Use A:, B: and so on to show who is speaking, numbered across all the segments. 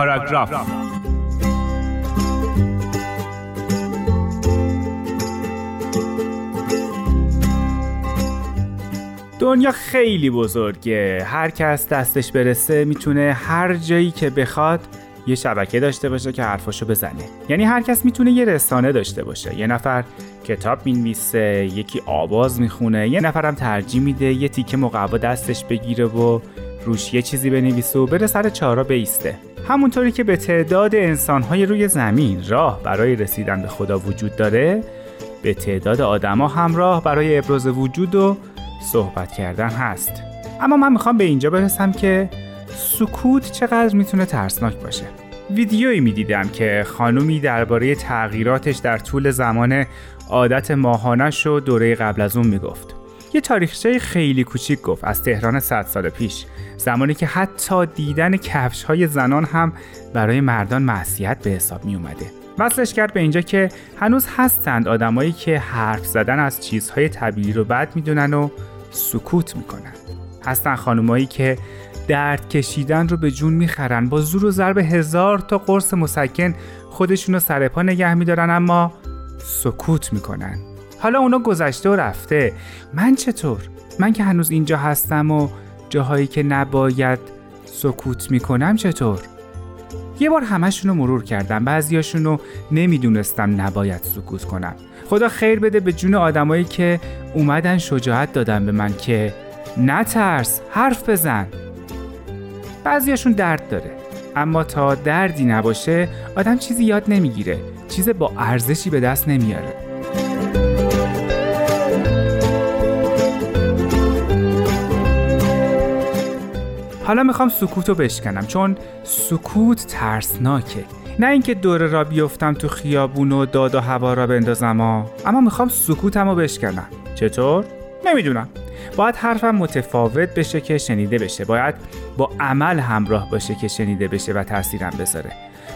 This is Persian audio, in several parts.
A: پاراگراف دنیا خیلی بزرگه. هر کس دستش برسه می‌تونه هر جایی که بخواد یه شبکه داشته باشه که حرفاشو بزنه. یعنی هر کس می‌تونه یه رسانه داشته باشه. یه نفر کتاب می‌نویسه یکی آواز می‌خونه یه نفرم ترجیح میده یه تیکه مقوا دستش بگیره و روش یه چیزی بنویسه و بره سر چارا بیسته. همونطوری که به تعداد انسانهای روی زمین راه برای رسیدن به خدا وجود داره به تعداد آدما هم راه برای ابراز وجود و صحبت کردن هست. اما من می‌خوام به اینجا برسم که سکوت چقدر می‌تونه ترسناک باشه. ویدیویی می‌دیدم که خانومی درباره تغییراتش در طول زمان عادت ماهانش و دوره قبل از اون می‌گفت. یه تاریخچه خیلی کوچیک گفت از تهران 100 سال پیش زمانی که حتی دیدن کفش های زنان هم برای مردان معصیت به حساب می اومده وصلش کرد به اینجا که هنوز هستند آدمایی که حرف زدن از چیزهای طبیعی رو بد می‌دونن و سکوت می‌کنن. هستن خانمایی که درد کشیدن رو به جون می‌خرن با زور و ضرب هزار تا قرص مسکن خودشون رو سر پا نگه میدارن اما سکوت می‌کنن. حالا اونا گذشته و رفته. من چطور؟ من که هنوز اینجا هستم و جاهایی که نباید سکوت می‌کنم چطور؟ یه بار همشون رو مرور کردم. بعضیاشون رو نمی‌دونستم نباید سکوت کنم. خدا خیر بده به جون آدمایی که اومدن شجاعت دادن به من که نترس حرف بزن. بعضیاشون درد داره. اما تا دردی نباشه آدم چیزی یاد نمی‌گیره. چیز با ارزشی به دست نمیاره. حالا می‌خوام سکوت رو بشکنم چون سکوت ترسناکه. نه اینکه دوره را بیفتم تو خیابون و داد و هوا را بندازم ها. اما می‌خوام سکوتم رو بشکنم. چطور؟ نمی‌دونم. باید حرفم متفاوت بشه که شنیده بشه. باید با عمل همراه باشه که شنیده بشه و تاثیرم بذاره.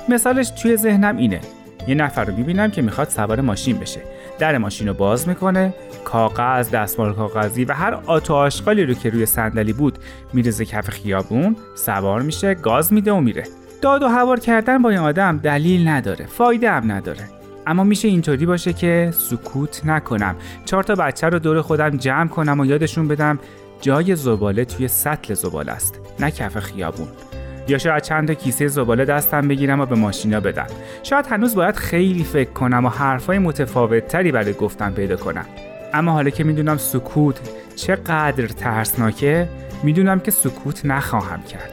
A: مثالش توی ذهنم اینه. یه نفر رو می‌بینم که می‌خواد سوار ماشین بشه. در ماشین رو باز می‌کنه کاغذ دستمال کاغذی و هر آتو آشغالی رو که روی صندلی بود میرزه کف خیابون سوار میشه گاز میده و میره. داد و هوار کردن با این آدم دلیل نداره فایده هم نداره. اما میشه اینطوری باشه که سکوت نکنم. چهار تا بچه رو دور خودم جمع کنم و یادشون بدم جای زباله توی سطل زباله است نه کف خیابون. یا شاید چند تا کیسه زباله دستم بگیرم و به ماشینا بدم. شاید هنوز باید خیلی فکر کنم و حرفای متفاوت تری برای گفتن پیدا کنم. اما حالا که می‌دونم سکوت چقدر ترسناکه می‌دونم که سکوت نخواهم کرد.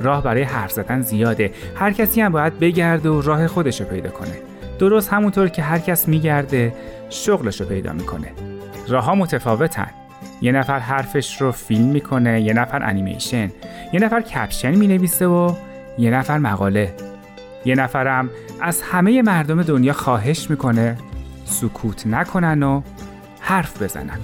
A: راه برای حرف زدن زیاده. هر کسی هم باید بگرده و راه خودش رو پیدا کنه. درست همونطور که هر کس میگرده شغلش رو پیدا می‌کنه. راه ها متفاوتن. یه نفر حرفش رو فیلم می‌کنه یه نفر انیمیشن یه نفر کپشن می‌نویسه و یه نفر مقاله. یه نفرم از همه مردم دنیا خواهش می‌کنه سکوت نکنن و حرف بزنن.